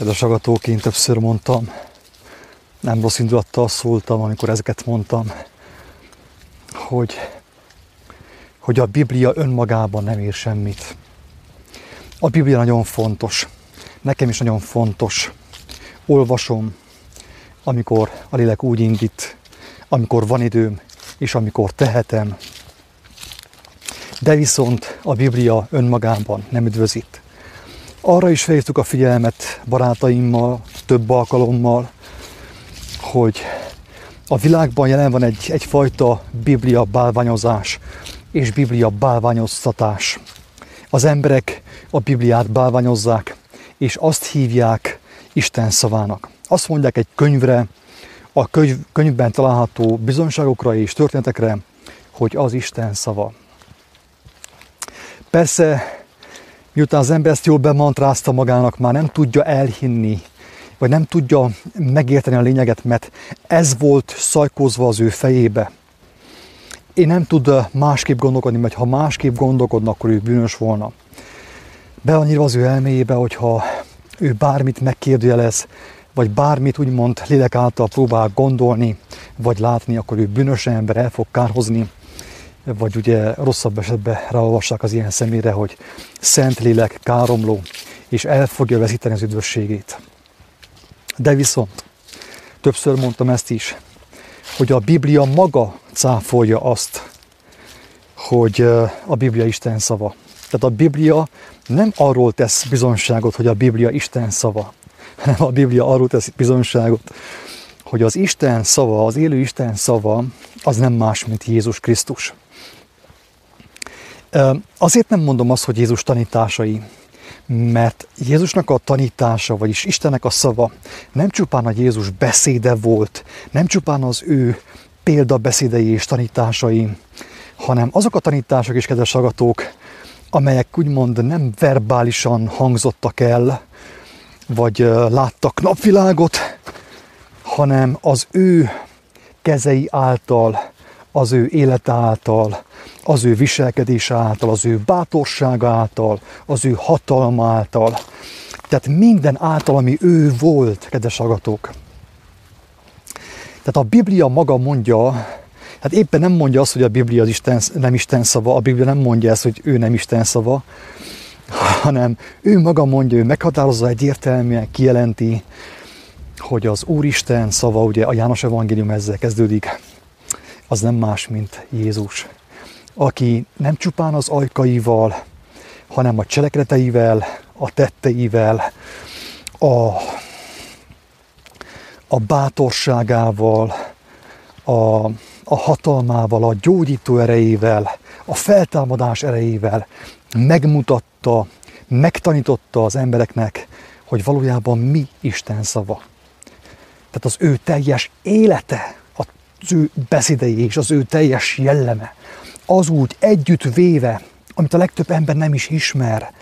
Kedves agatók, én többször mondtam, nem rossz indulattal szóltam, amikor ezeket mondtam, hogy, hogy a Biblia önmagában nem ér semmit. A Biblia nagyon fontos. Nekem is nagyon fontos. Olvasom, amikor a lélek úgy indít, amikor van időm, és amikor tehetem. De viszont a Biblia önmagában nem üdvözít. Arra is felhívtuk a figyelmet barátaimmal, több alkalommal, hogy a világban jelen van egy, egyfajta biblia bálványozás és biblia bálványoztatás. Az emberek a Bibliát bálványozzák, és azt hívják Isten szavának. Azt mondják egy könyvre, a könyv, könyvben található bizonyságokra és történetekre, hogy az Isten szava. Persze miután az ember ezt jól bemantrázta magának, már nem tudja elhinni, vagy nem tudja megérteni a lényeget, mert ez volt szajkózva az ő fejébe. Én nem tud másképp gondolkodni, mert ha másképp gondolkodna, akkor ő bűnös volna. Be annyira az ő elméjébe, hogyha ő bármit megkérdőjelez, vagy bármit úgymond lélek által próbál gondolni, vagy látni, akkor ő bűnös ember el fog kárhozni, vagy ugye rosszabb esetben ráolvassák az ilyen személyre, hogy szent lélek, káromló, és el fogja veszíteni az üdvösségét. De viszont, többször mondtam ezt is, hogy a Biblia maga cáfolja azt, hogy a Biblia Isten szava. Tehát a Biblia nem arról tesz bizonságot, hogy a Biblia Isten szava, hanem a Biblia arról tesz bizonságot, hogy az Isten szava, az élő Isten szava, az nem más, mint Jézus Krisztus. Azért nem mondom azt, hogy Jézus tanításai, mert Jézusnak a tanítása, vagyis Istennek a szava nem csupán a Jézus beszéde volt, nem csupán az ő példabeszédei és tanításai, hanem azok a tanítások is, kedves agatók, amelyek úgymond nem verbálisan hangzottak el, vagy láttak napvilágot, hanem az ő kezei által, az ő élete által, az ő viselkedése által, az ő bátorsága által, az ő hatalma által. Tehát minden által, ami ő volt, kedves agatók. Tehát a Biblia maga mondja, hát éppen nem mondja azt, hogy a Biblia az Isten, nem Isten szava, a Biblia nem mondja ezt, hogy ő nem Isten szava, hanem ő maga mondja, ő meghatározza egyértelműen, kijelenti, hogy az Úristen szava, ugye a János Evangélium ezzel kezdődik, az nem más, mint Jézus, aki nem csupán az ajkaival, hanem a cselekedeteivel, a tetteivel, a, a bátorságával, a, a hatalmával, a gyógyító erejével, a feltámadás erejével megmutatta, megtanította az embereknek, hogy valójában mi Isten szava. Tehát az ő teljes élete, az ő beszédei és az ő teljes jelleme, az úgy együtt véve, amit a legtöbb ember nem is ismer,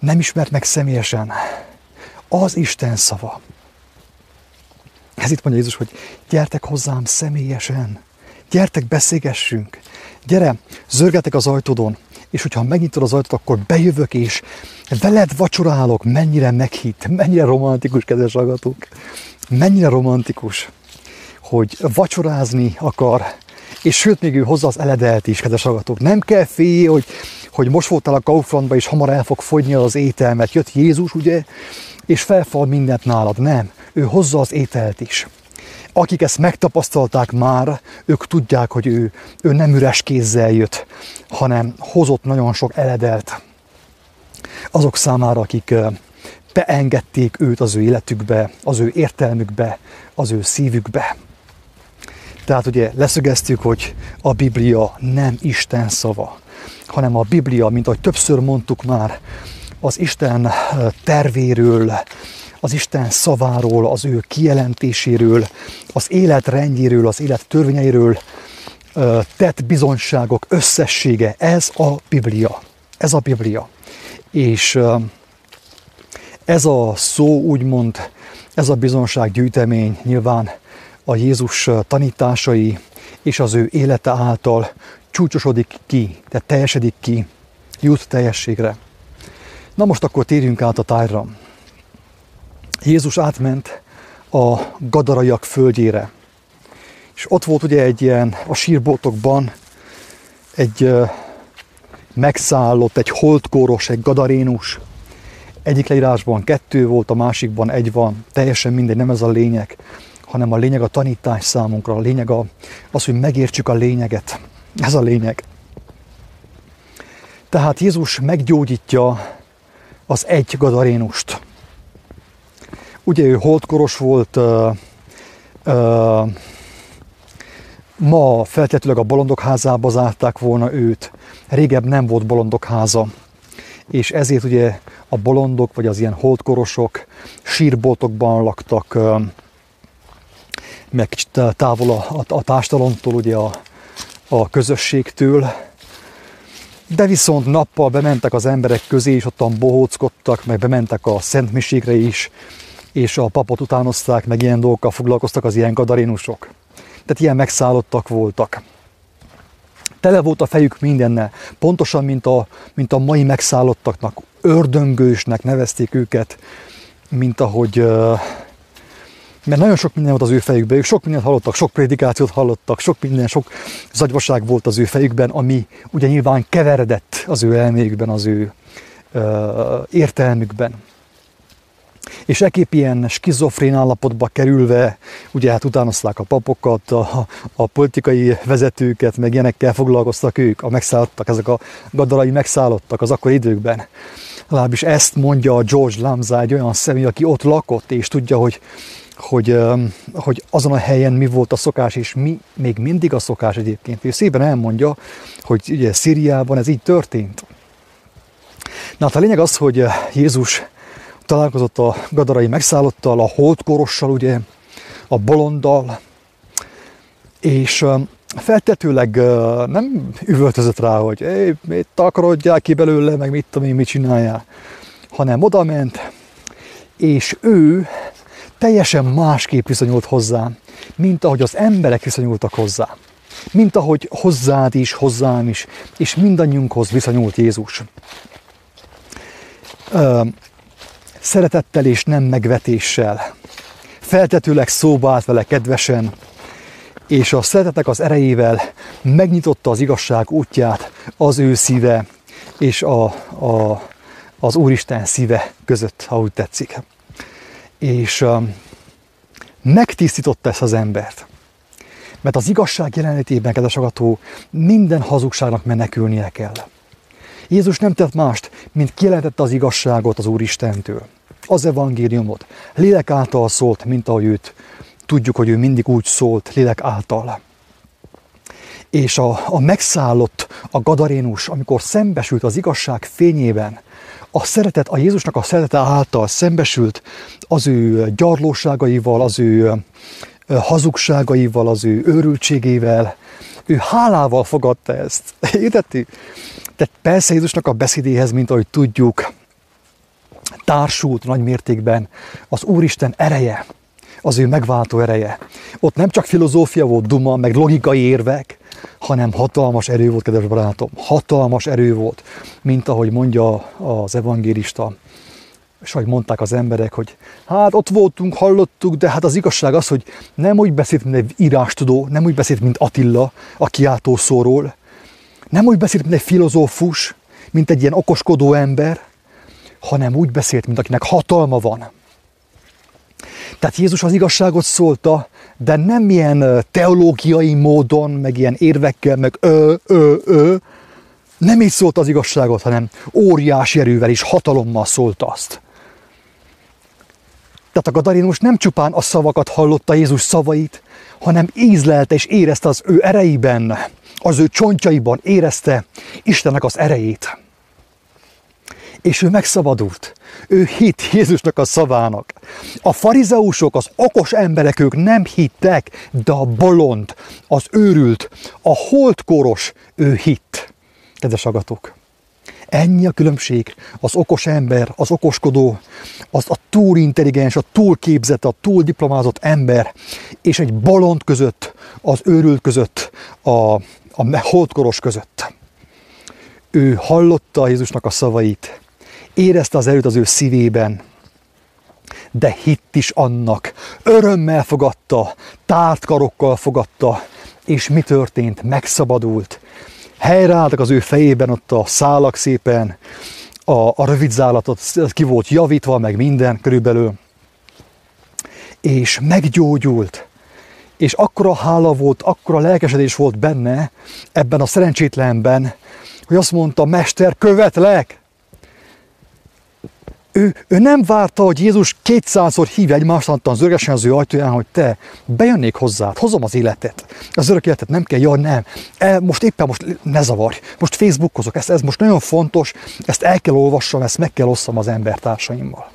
nem ismert meg személyesen, az Isten szava. Ez itt mondja Jézus, hogy gyertek hozzám személyesen, gyertek, beszélgessünk, gyere, zörgetek az ajtódon, és hogyha megnyitod az ajtót, akkor bejövök, és veled vacsorálok, mennyire meghitt, mennyire romantikus, kedves agatók, mennyire romantikus, hogy vacsorázni akar, és sőt, még ő hozza az eledelt is, kedves agatók. Nem kell félni, hogy, hogy most voltál a Kauflandba, és hamar el fog fogyni az ételmet. Jött Jézus, ugye, és felfal mindent nálad. Nem, ő hozza az ételt is. Akik ezt megtapasztalták már, ők tudják, hogy ő, ő nem üres kézzel jött, hanem hozott nagyon sok eledelt. Azok számára, akik beengedték őt az ő életükbe, az ő értelmükbe, az ő szívükbe. Tehát ugye leszögeztük, hogy a Biblia nem Isten szava, hanem a Biblia, mint ahogy többször mondtuk már, az Isten tervéről, az Isten szaváról, az ő kijelentéséről, az élet rendjéről, az élet törvényeiről tett bizonyságok összessége. Ez a Biblia. Ez a Biblia. És ez a szó úgymond, ez a bizonság gyűjtemény nyilván a Jézus tanításai és az ő élete által csúcsosodik ki, tehát teljesedik ki, jut teljességre. Na most akkor térjünk át a tájra. Jézus átment a gadaraiak földjére. És ott volt ugye egy ilyen, a sírboltokban egy megszállott, egy holdkóros, egy gadarénus. Egyik leírásban kettő volt, a másikban egy van. Teljesen mindegy, nem ez a lényeg, hanem a lényeg a tanítás számunkra. A lényeg az, hogy megértsük a lényeget. Ez a lényeg. Tehát Jézus meggyógyítja az egy gadarénust. Ugye ő holdkoros volt, uh, uh, ma feltétlenül a bolondok házába zárták volna őt, régebb nem volt bolondok háza, és ezért ugye a bolondok, vagy az ilyen holdkorosok sírboltokban laktak, uh, meg távol a, a, a társadalomtól, ugye a, a közösségtől, de viszont nappal bementek az emberek közé, és ottan bohóckodtak, meg bementek a szentmiségre is, és a papot utánozták, meg ilyen dolgokkal foglalkoztak az ilyen gadarénusok. Tehát ilyen megszállottak voltak. Tele volt a fejük mindennel, pontosan, mint a, mint a mai megszállottaknak, ördöngősnek nevezték őket, mint ahogy mert nagyon sok minden volt az ő fejükben, ők sok mindent hallottak, sok prédikációt hallottak, sok minden, sok zagyvaság volt az ő fejükben, ami ugye nyilván keveredett az ő elméjükben, az ő ö, értelmükben. És ekképp ilyen skizofrén állapotba kerülve, ugye hát utánozták a papokat, a, a politikai vezetőket, meg ilyenekkel foglalkoztak ők, a megszállottak, ezek a gadarai megszállottak az akkor időkben. Legalábbis ezt mondja George Lamza, egy olyan személy, aki ott lakott, és tudja, hogy hogy, hogy azon a helyen mi volt a szokás, és mi még mindig a szokás egyébként. Ő szépen elmondja, hogy ugye Szíriában ez így történt. Na hát a lényeg az, hogy Jézus találkozott a gadarai megszállottal, a holdkorossal, ugye, a bolonddal, és feltetőleg nem üvöltözött rá, hogy hey, mit takarodjál ki belőle, meg mit tudom én, mit csináljál, hanem oda ment, és ő teljesen másképp viszonyult hozzá, mint ahogy az emberek viszonyultak hozzá. Mint ahogy hozzád is, hozzám is, és mindannyiunkhoz viszonyult Jézus. Ö, szeretettel és nem megvetéssel. Feltetőleg szóba állt vele kedvesen, és a szeretetek az erejével megnyitotta az igazság útját az ő szíve és a, a, az Úristen szíve között, ha úgy tetszik és megtisztította ezt az embert. Mert az igazság jelenlétében, kedves agató, minden hazugságnak menekülnie kell. Jézus nem tett mást, mint kijelentette az igazságot az Úristentől. Az evangéliumot. Lélek által szólt, mint ahogy őt tudjuk, hogy ő mindig úgy szólt, lélek által. És a, a megszállott, a gadarénus, amikor szembesült az igazság fényében, a szeretet, a Jézusnak a szeretete által szembesült az ő gyarlóságaival, az ő hazugságaival, az ő őrültségével, ő hálával fogadta ezt. Érteti? Tehát persze Jézusnak a beszédéhez, mint ahogy tudjuk, társult nagy mértékben az Úristen ereje, az ő megváltó ereje. Ott nem csak filozófia volt, duma, meg logikai érvek, hanem hatalmas erő volt, kedves barátom. Hatalmas erő volt, mint ahogy mondja az evangélista, és ahogy mondták az emberek, hogy hát ott voltunk, hallottuk, de hát az igazság az, hogy nem úgy beszélt, mint egy írástudó, nem úgy beszélt, mint Attila, a kiáltószóról, nem úgy beszélt, mint egy filozófus, mint egy ilyen okoskodó ember, hanem úgy beszélt, mint akinek hatalma van. Tehát Jézus az igazságot szólta, de nem ilyen teológiai módon, meg ilyen érvekkel, meg ö, ö, ö. Nem így szólt az igazságot, hanem óriási erővel és hatalommal szólt azt. Tehát a Gadarinus nem csupán a szavakat hallotta Jézus szavait, hanem ízlelte és érezte az ő ereiben, az ő csontjaiban érezte Istennek az erejét. És ő megszabadult. Ő hit Jézusnak a szavának. A farizeusok, az okos emberek, ők nem hittek, de a bolond, az őrült, a holdkoros, ő hitt. Kedves agatok! Ennyi a különbség az okos ember, az okoskodó, az a túl intelligens, a túl képzett, a túl diplomázott ember, és egy bolond között, az őrült között, a, a holdkoros között. Ő hallotta Jézusnak a szavait, érezte az erőt az ő szívében, de hitt is annak. Örömmel fogadta, tárt karokkal fogadta, és mi történt? Megszabadult. Helyreálltak az ő fejében ott a szálak szépen, a, a rövidzálatot ki volt javítva, meg minden körülbelül, és meggyógyult. És akkora hála volt, akkora lelkesedés volt benne, ebben a szerencsétlenben, hogy azt mondta, Mester, követlek! Ő, ő nem várta, hogy Jézus kétszázszor hívja egymást az örgesen az ő ajtóján, hogy te bejönnék hozzád, hozom az életet. Az örök életet nem kell, jaj, nem. E, most éppen most ne zavarj. Most Facebookozok, ez, ez most nagyon fontos, ezt el kell olvassam, ezt meg kell osszam az embertársaimmal.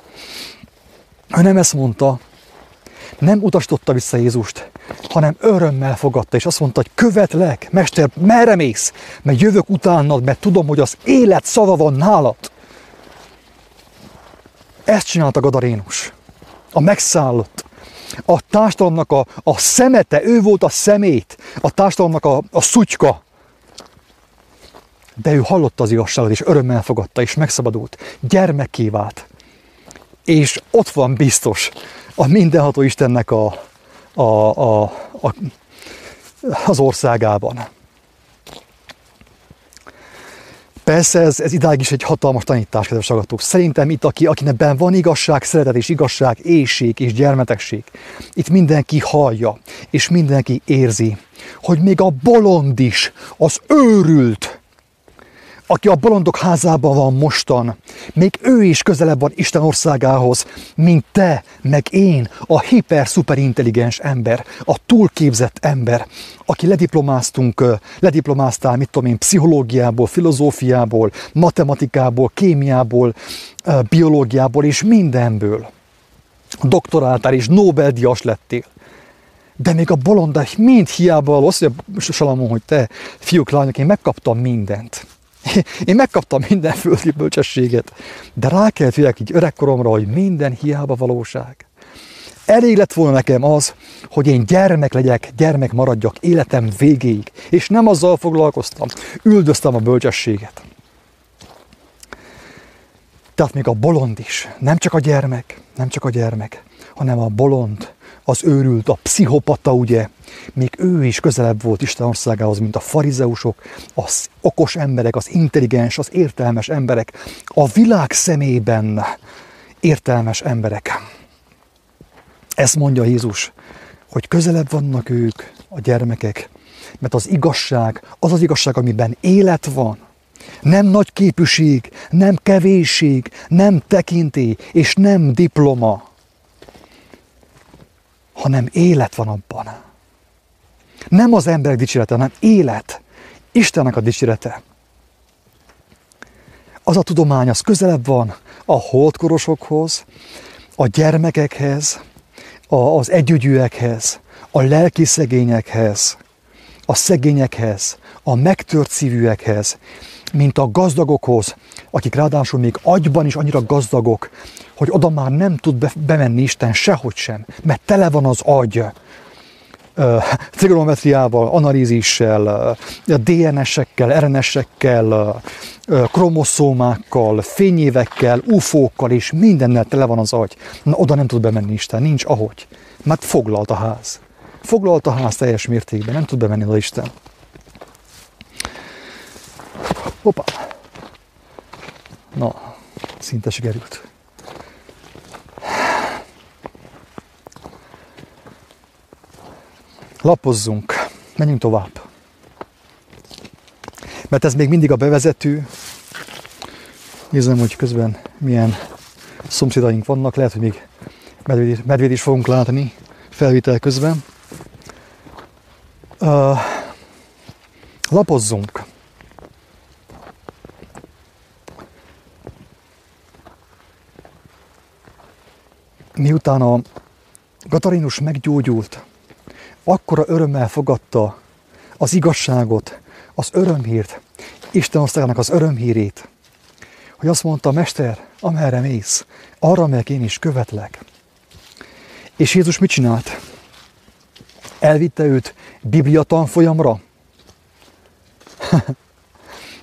Ő nem ezt mondta, nem utasította vissza Jézust, hanem örömmel fogadta, és azt mondta, hogy követlek, Mester, merre mész? Mert jövök utánad, mert tudom, hogy az élet szava van nálad. Ezt csinálta Gadarénus. A megszállott. A társadalomnak a, a szemete, ő volt a szemét, a társadalomnak a, a szutyka. De ő hallotta az igazságot, és örömmel fogadta, és megszabadult. Gyermekké vált. És ott van biztos a mindenható Istennek a, a, a, a, az országában. Persze ez, ez idáig is egy hatalmas tanítás, kedves agatók. Szerintem itt, aki, akinek ben van igazság, szeretet és igazság, éjség és gyermetegség, itt mindenki hallja, és mindenki érzi, hogy még a bolond is, az őrült, aki a bolondok házában van mostan, még ő is közelebb van Isten országához, mint te, meg én, a hiper-szuperintelligens ember, a túlképzett ember, aki lediplomáztunk, lediplomáztál, mit tudom én, pszichológiából, filozófiából, matematikából, kémiából, biológiából és mindenből. Doktoráltál és Nobel-díjas lettél. De még a bolondák mind hiába az, hogy Salamon, hogy te, fiúk, lányok, én megkaptam mindent. Én megkaptam minden földi bölcsességet, de rá kellett jöjjek így öregkoromra, hogy minden hiába valóság. Elég lett volna nekem az, hogy én gyermek legyek, gyermek maradjak életem végéig, és nem azzal foglalkoztam, üldöztem a bölcsességet. Tehát még a bolond is, nem csak a gyermek, nem csak a gyermek, hanem a bolond, az őrült, a pszichopata, ugye, még ő is közelebb volt Isten országához, mint a farizeusok, az okos emberek, az intelligens, az értelmes emberek, a világ szemében értelmes emberek. Ezt mondja Jézus, hogy közelebb vannak ők, a gyermekek, mert az igazság, az az igazság, amiben élet van, nem nagy képűség, nem kevésség, nem tekintély, és nem diploma, hanem élet van abban. Nem az emberek dicsérete, hanem élet. Istennek a dicsérete. Az a tudomány, az közelebb van a holdkorosokhoz, a gyermekekhez, az együgyűekhez, a lelki szegényekhez, a szegényekhez, a megtört szívűekhez, mint a gazdagokhoz, akik ráadásul még agyban is annyira gazdagok, hogy oda már nem tud bemenni Isten sehogy sem, mert tele van az agy trigonometriával, analízissel, DNS-ekkel, RNS-ekkel, kromoszómákkal, fényévekkel, ufókkal és mindennel tele van az agy. Na, oda nem tud bemenni Isten, nincs ahogy. Mert foglalt a ház. Foglalt a ház teljes mértékben, nem tud bemenni az Isten. Hoppá! Na, szinte sikerült. Lapozzunk, menjünk tovább. Mert ez még mindig a bevezető. Nézem, hogy közben milyen szomszédaink vannak, lehet, hogy még medvét, medvét is fogunk látni felvétel közben. Uh, lapozzunk. Miután a Gatarinus meggyógyult, akkora örömmel fogadta az igazságot, az örömhírt, Isten országának az örömhírét, hogy azt mondta, Mester, amerre mész, arra megyek én is követlek. És Jézus mit csinált? Elvitte őt Biblia tanfolyamra?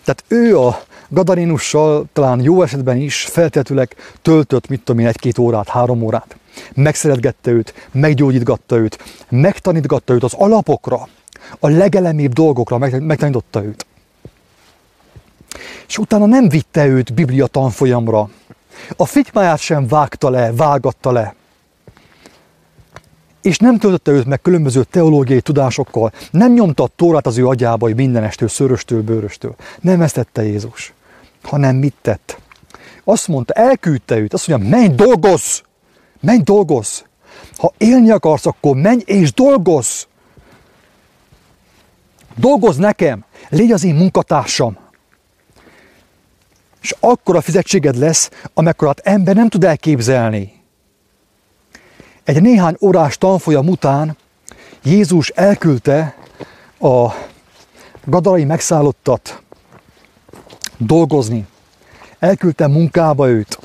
Tehát ő a, Gadarinussal talán jó esetben is feltetőleg töltött, mit tudom én, egy-két órát, három órát. Megszeretgette őt, meggyógyítgatta őt, megtanítgatta őt az alapokra, a legelemibb dolgokra megtanította őt. És utána nem vitte őt Biblia tanfolyamra. A figymáját sem vágta le, vágatta le és nem töltötte őt meg különböző teológiai tudásokkal, nem nyomta a tórát az ő agyába, hogy mindenestől, szöröstől, bőröstől. Nem ezt tette Jézus, hanem mit tett? Azt mondta, elküldte őt, azt mondja, menj, dolgozz! Menj, dolgozz! Ha élni akarsz, akkor menj és dolgozz! Dolgozz nekem, légy az én munkatársam. És akkor a fizetséged lesz, amekkorát ember nem tud elképzelni. Egy néhány órás tanfolyam után Jézus elküldte a gadarai megszállottat dolgozni. Elküldte munkába őt.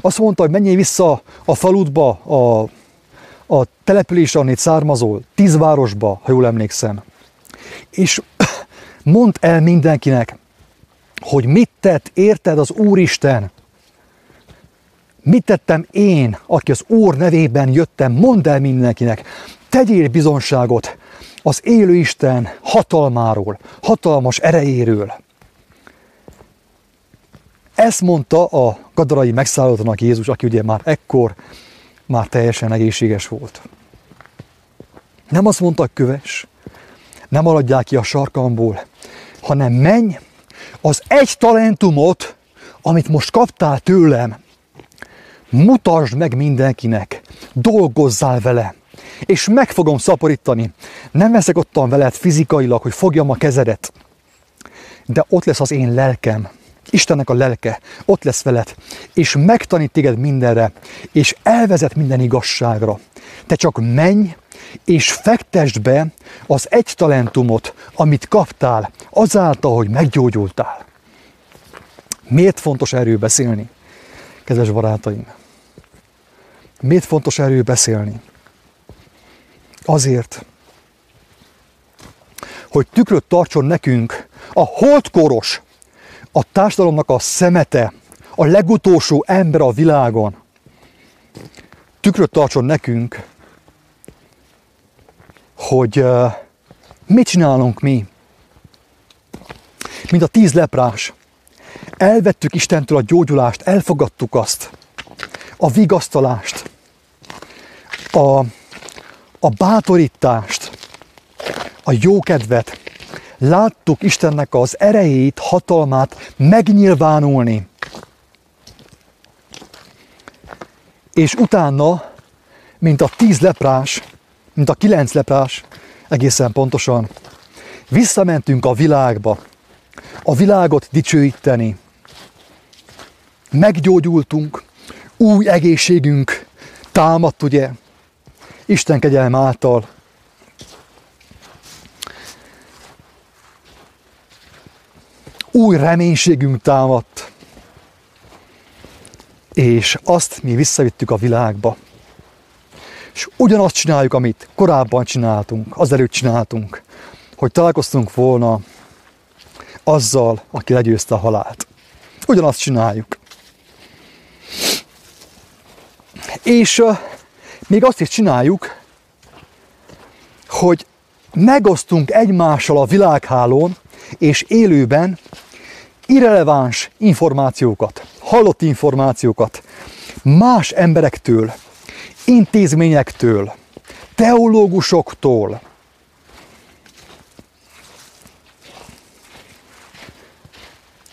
Azt mondta, hogy menjél vissza a faludba, a, a településre, annét származol, tíz városba, ha jól emlékszem. És mondd el mindenkinek, hogy mit tett, érted az Úristen, Mit tettem én, aki az Úr nevében jöttem, mondd el mindenkinek, tegyél bizonságot az élő Isten hatalmáról, hatalmas erejéről. Ezt mondta a gadarai megszállottnak Jézus, aki ugye már ekkor már teljesen egészséges volt. Nem azt mondta, köves, nem aladják ki a sarkamból, hanem menj, az egy talentumot, amit most kaptál tőlem, mutasd meg mindenkinek, dolgozzál vele, és meg fogom szaporítani. Nem veszek ottan veled fizikailag, hogy fogjam a kezedet, de ott lesz az én lelkem, Istennek a lelke, ott lesz veled, és megtanít téged mindenre, és elvezet minden igazságra. Te csak menj, és fektesd be az egy talentumot, amit kaptál, azáltal, hogy meggyógyultál. Miért fontos erről beszélni, kedves barátaim? Miért fontos erről beszélni? Azért, hogy tükröt tartson nekünk a holdkoros, a társadalomnak a szemete, a legutolsó ember a világon. Tükröt tartson nekünk, hogy mit csinálunk mi, mint a tíz leprás. Elvettük Istentől a gyógyulást, elfogadtuk azt, a vigasztalást, a, a bátorítást, a jókedvet, láttuk Istennek az erejét, hatalmát megnyilvánulni. És utána, mint a tíz leprás, mint a kilenc leprás, egészen pontosan, visszamentünk a világba, a világot dicsőíteni. Meggyógyultunk, új egészségünk támadt, ugye, Isten kegyelme által. Új reménységünk támadt, és azt mi visszavittük a világba. És ugyanazt csináljuk, amit korábban csináltunk, azelőtt csináltunk, hogy találkoztunk volna azzal, aki legyőzte a halált. Ugyanazt csináljuk. És még azt is csináljuk, hogy megosztunk egymással a világhálón és élőben irreleváns információkat, hallott információkat más emberektől, intézményektől, teológusoktól,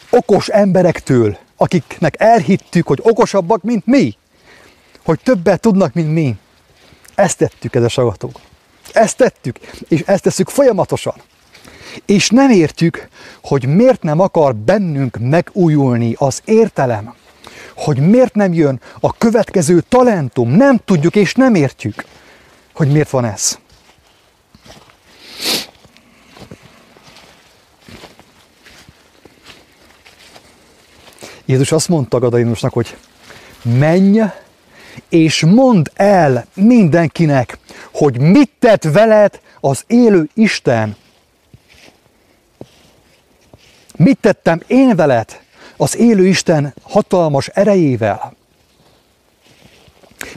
okos emberektől, akiknek elhittük, hogy okosabbak, mint mi hogy többet tudnak, mint mi. Ezt tettük, ez a sagatók. Ezt tettük, és ezt tesszük folyamatosan. És nem értjük, hogy miért nem akar bennünk megújulni az értelem, hogy miért nem jön a következő talentum. Nem tudjuk és nem értjük, hogy miért van ez. Jézus azt mondta Gadainusnak, hogy menj és mondd el mindenkinek, hogy mit tett veled az élő Isten. Mit tettem én veled az élő Isten hatalmas erejével?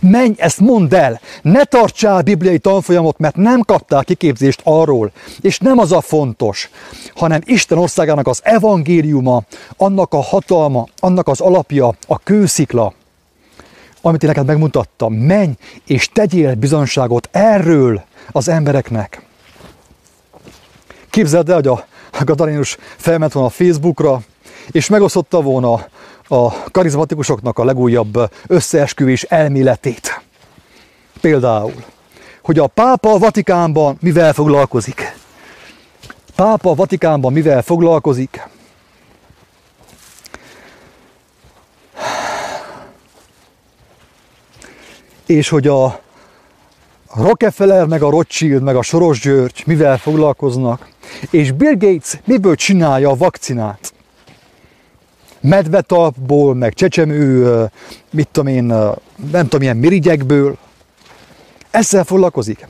Menj, ezt mondd el! Ne tartsál bibliai tanfolyamot, mert nem kaptál kiképzést arról, és nem az a fontos, hanem Isten országának az evangéliuma, annak a hatalma, annak az alapja, a kőszikla, amit én neked megmutattam. Menj és tegyél bizonságot erről az embereknek. Képzeld el, hogy a Gadarinus felment volna a Facebookra, és megosztotta volna a karizmatikusoknak a legújabb összeesküvés elméletét. Például, hogy a pápa a Vatikánban mivel foglalkozik. Pápa a Vatikánban mivel foglalkozik? És hogy a Rockefeller, meg a Rothschild, meg a Soros György mivel foglalkoznak, és Bill Gates miből csinálja a vakcinát medvetalpból, meg csecsemő, mit tudom én, nem tudom, milyen mirigyekből. Ezzel foglalkozik.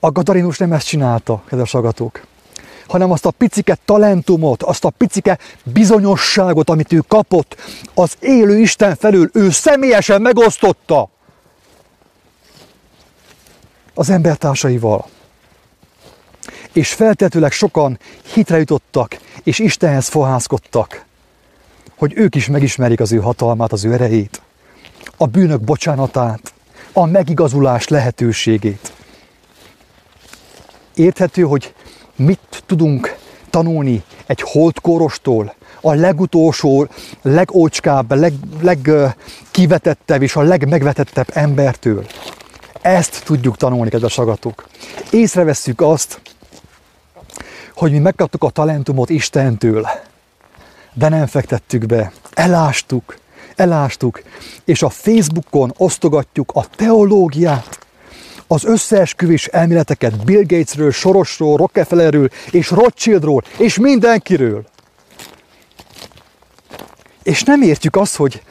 A Gadarinus nem ezt csinálta, kedves agatók, hanem azt a picike talentumot, azt a picike bizonyosságot, amit ő kapott az élő Isten felől, ő személyesen megosztotta az embertársaival. És feltetőleg sokan hitre jutottak, és Istenhez fohászkodtak hogy ők is megismerik az ő hatalmát, az ő erejét, a bűnök bocsánatát, a megigazulás lehetőségét. Érthető, hogy mit tudunk tanulni egy holdkorostól, a legutolsó, legócskább, leg, és a legmegvetettebb embertől. Ezt tudjuk tanulni, kedves agatok. Észrevesszük azt, hogy mi megkaptuk a talentumot Istentől, de nem fektettük be. Elástuk, elástuk, és a Facebookon osztogatjuk a teológiát, az összeesküvés elméleteket Bill Gatesről, Sorosról, Rockefellerről és Rothschildról, és mindenkiről. És nem értjük azt, hogy,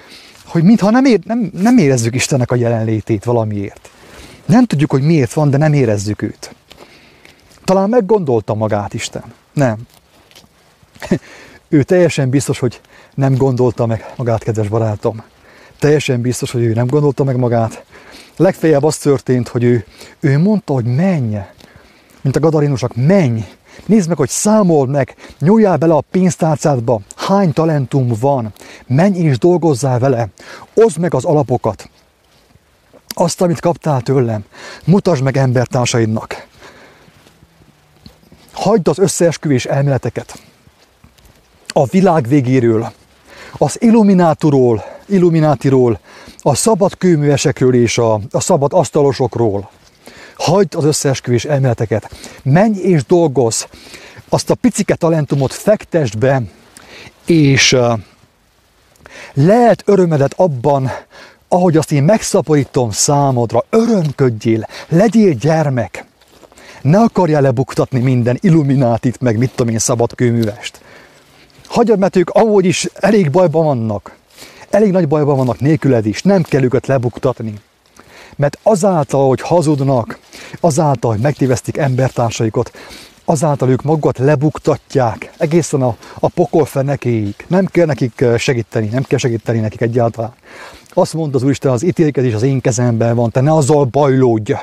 hogy mintha nem, ér, nem, nem érezzük Istennek a jelenlétét valamiért. Nem tudjuk, hogy miért van, de nem érezzük őt. Talán meggondolta magát Isten. Nem ő teljesen biztos, hogy nem gondolta meg magát, kedves barátom. Teljesen biztos, hogy ő nem gondolta meg magát. Legfeljebb az történt, hogy ő, ő mondta, hogy menj, mint a gadarinusok, menj, Nézd meg, hogy számol meg, nyúljál bele a pénztárcádba, hány talentum van, menj és dolgozzál vele, oszd meg az alapokat, azt, amit kaptál tőlem, mutasd meg embertársaidnak. Hagyd az összeesküvés elméleteket a világ végéről, az illumináturól, illuminátiról, a szabad kőművesekről és a, a szabad asztalosokról. Hagyd az összeesküvés elméleteket. Menj és dolgozz. Azt a picike talentumot fektest be, és uh, lehet örömedet abban, ahogy azt én megszaporítom számodra, örömködjél, legyél gyermek. Ne akarjál lebuktatni minden illuminátit, meg mit tudom én, szabad kőművest hagyjad, mert ők ahogy is elég bajban vannak. Elég nagy bajban vannak nélküled is, nem kell őket lebuktatni. Mert azáltal, hogy hazudnak, azáltal, hogy megtévesztik embertársaikat, azáltal ők magukat lebuktatják egészen a, a pokol fenekéig. Nem kell nekik segíteni, nem kell segíteni nekik egyáltalán. Azt mondta az Úristen, az ítélkezés az én kezemben van, te ne azzal bajlódj,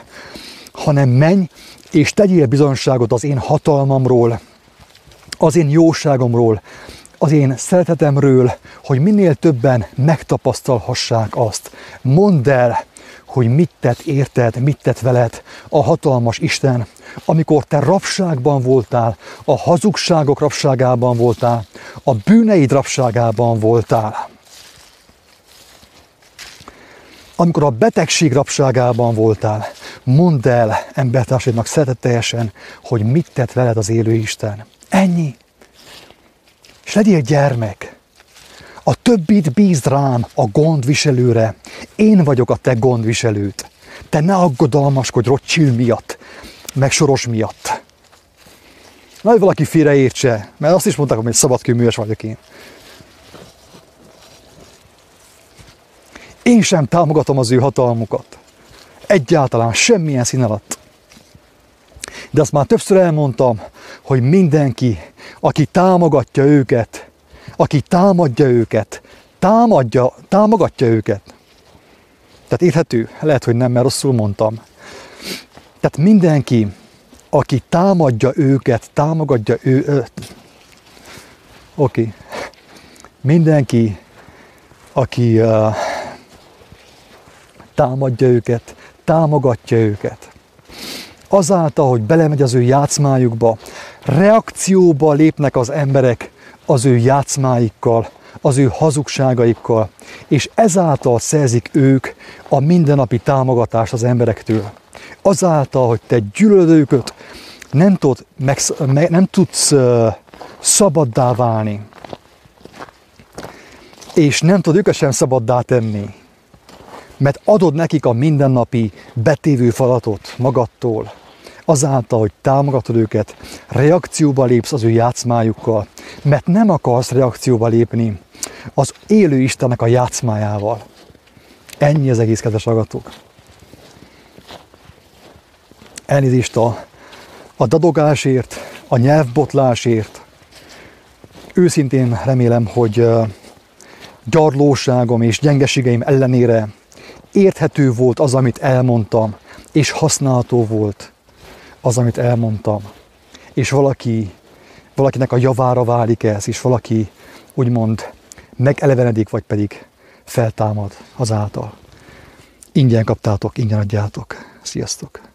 hanem menj és tegyél bizonságot az én hatalmamról, az én jóságomról, az én szeretetemről, hogy minél többen megtapasztalhassák azt. Mondd el, hogy mit tett érted, mit tett veled a hatalmas Isten, amikor te rabságban voltál, a hazugságok rabságában voltál, a bűneid rabságában voltál. Amikor a betegség rabságában voltál, mondd el embertársaidnak szeretetteljesen, hogy mit tett veled az élő Isten. Ennyi. És legyél gyermek. A többit bízd rám, a gondviselőre. Én vagyok a te gondviselőt. Te ne aggodalmaskodj Rothschild miatt, meg Soros miatt. Nagy valaki félreértse, mert azt is mondták, hogy szabadkőműves vagyok én. Én sem támogatom az ő hatalmukat. Egyáltalán semmilyen szín alatt. De azt már többször elmondtam, hogy mindenki, aki támogatja őket, aki támadja őket, támadja, támogatja őket. Tehát érthető? Lehet, hogy nem, mert rosszul mondtam. Tehát mindenki, aki támadja őket, támogatja ő... Oké. Okay. Mindenki, aki uh, támadja őket, támogatja őket. Azáltal, hogy belemegy az ő játszmájukba, reakcióba lépnek az emberek az ő játszmáikkal, az ő hazugságaikkal, és ezáltal szerzik ők a mindennapi támogatást az emberektől. Azáltal, hogy te gyűlölőköt nem, tud, meg, nem tudsz uh, szabaddá válni, és nem tud őket sem szabaddá tenni, mert adod nekik a mindennapi betévő falatot magadtól, azáltal, hogy támogatod őket, reakcióba lépsz az ő játszmájukkal, mert nem akarsz reakcióba lépni az élő Istennek a játszmájával. Ennyi az egész, kedves agatok. Elnézést a, a dadogásért, a nyelvbotlásért. Őszintén remélem, hogy gyarlóságom és gyengeségeim ellenére érthető volt az, amit elmondtam, és használható volt az, amit elmondtam. És valaki, valakinek a javára válik ez, és valaki úgymond megelevenedik, vagy pedig feltámad azáltal. Ingyen kaptátok, ingyen adjátok. Sziasztok!